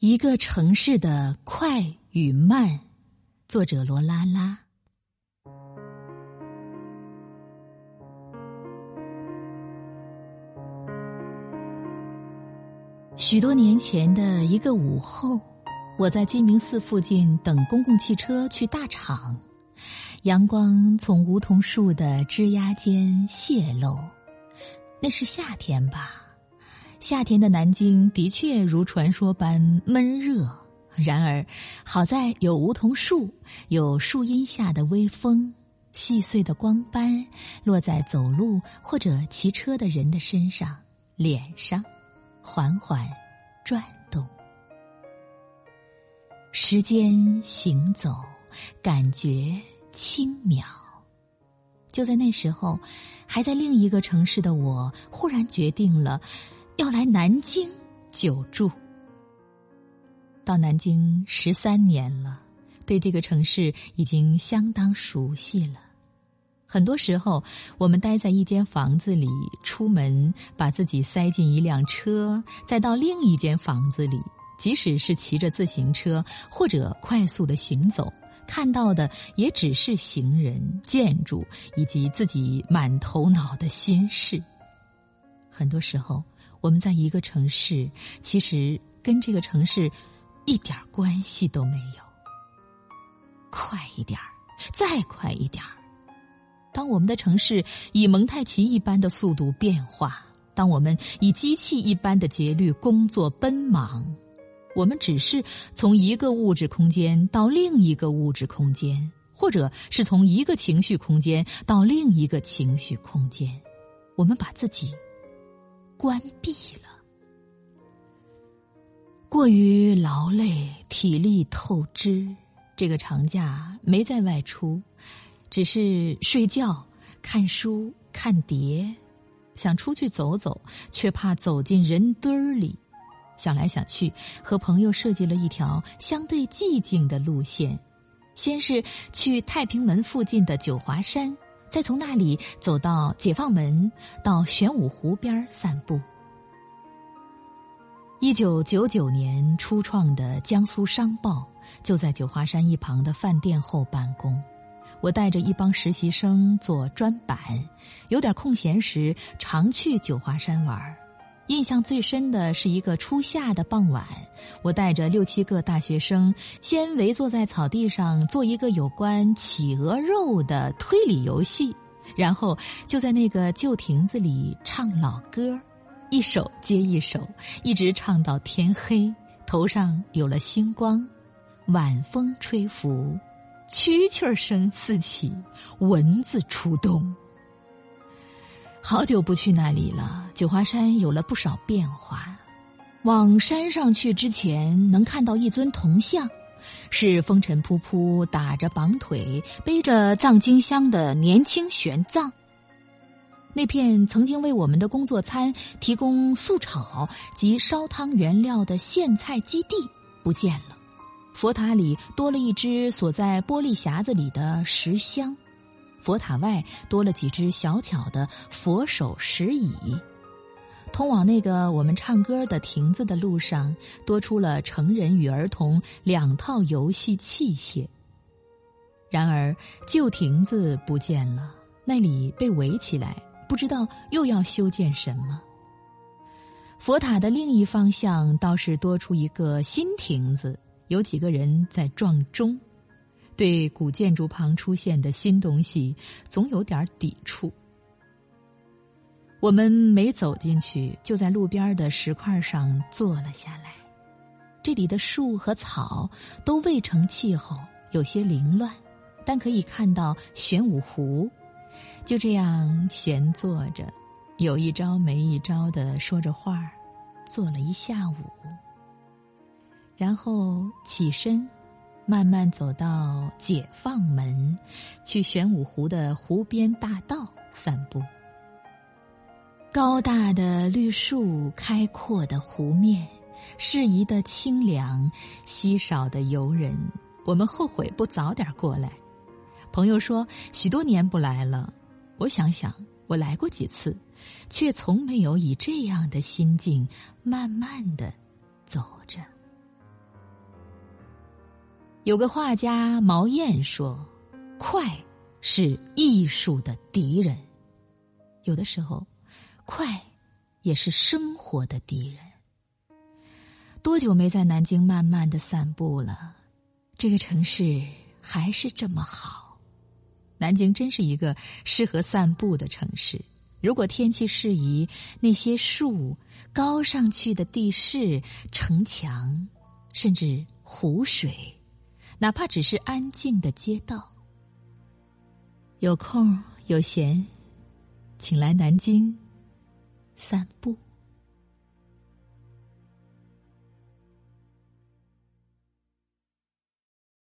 一个城市的快与慢，作者罗拉拉。许多年前的一个午后，我在鸡鸣寺附近等公共汽车去大厂，阳光从梧桐树的枝桠间泄露，那是夏天吧。夏天的南京的确如传说般闷热，然而好在有梧桐树，有树荫下的微风，细碎的光斑落在走路或者骑车的人的身上、脸上，缓缓转动。时间行走，感觉轻渺。就在那时候，还在另一个城市的我，忽然决定了。要来南京久住，到南京十三年了，对这个城市已经相当熟悉了。很多时候，我们待在一间房子里，出门把自己塞进一辆车，再到另一间房子里，即使是骑着自行车或者快速的行走，看到的也只是行人、建筑以及自己满头脑的心事。很多时候。我们在一个城市，其实跟这个城市一点关系都没有。快一点儿，再快一点儿。当我们的城市以蒙太奇一般的速度变化，当我们以机器一般的节律工作奔忙，我们只是从一个物质空间到另一个物质空间，或者是从一个情绪空间到另一个情绪空间，我们把自己。关闭了，过于劳累，体力透支。这个长假没再外出，只是睡觉、看书、看碟。想出去走走，却怕走进人堆儿里。想来想去，和朋友设计了一条相对寂静的路线，先是去太平门附近的九华山。再从那里走到解放门，到玄武湖边散步。一九九九年初创的《江苏商报》就在九华山一旁的饭店后办公。我带着一帮实习生做专版，有点空闲时常去九华山玩。印象最深的是一个初夏的傍晚，我带着六七个大学生，先围坐在草地上做一个有关企鹅肉的推理游戏，然后就在那个旧亭子里唱老歌，一首接一首，一直唱到天黑，头上有了星光，晚风吹拂，蛐蛐声四起，蚊子出动。好久不去那里了，九华山有了不少变化。往山上去之前，能看到一尊铜像，是风尘仆仆、打着绑腿、背着藏经箱的年轻玄奘。那片曾经为我们的工作餐提供素炒及烧汤原料的苋菜基地不见了，佛塔里多了一只锁在玻璃匣子里的石箱。佛塔外多了几只小巧的佛手石椅，通往那个我们唱歌的亭子的路上，多出了成人与儿童两套游戏器械。然而旧亭子不见了，那里被围起来，不知道又要修建什么。佛塔的另一方向倒是多出一个新亭子，有几个人在撞钟。对古建筑旁出现的新东西，总有点抵触。我们没走进去，就在路边的石块上坐了下来。这里的树和草都未成气候，有些凌乱，但可以看到玄武湖。就这样闲坐着，有一招没一招的说着话，坐了一下午，然后起身。慢慢走到解放门，去玄武湖的湖边大道散步。高大的绿树，开阔的湖面，适宜的清凉，稀少的游人。我们后悔不早点过来。朋友说许多年不来了，我想想，我来过几次，却从没有以这样的心境慢慢的走着。有个画家毛燕说：“快是艺术的敌人。”有的时候，快也是生活的敌人。多久没在南京慢慢的散步了？这个城市还是这么好。南京真是一个适合散步的城市。如果天气适宜，那些树、高上去的地势、城墙，甚至湖水，哪怕只是安静的街道，有空有闲，请来南京散步。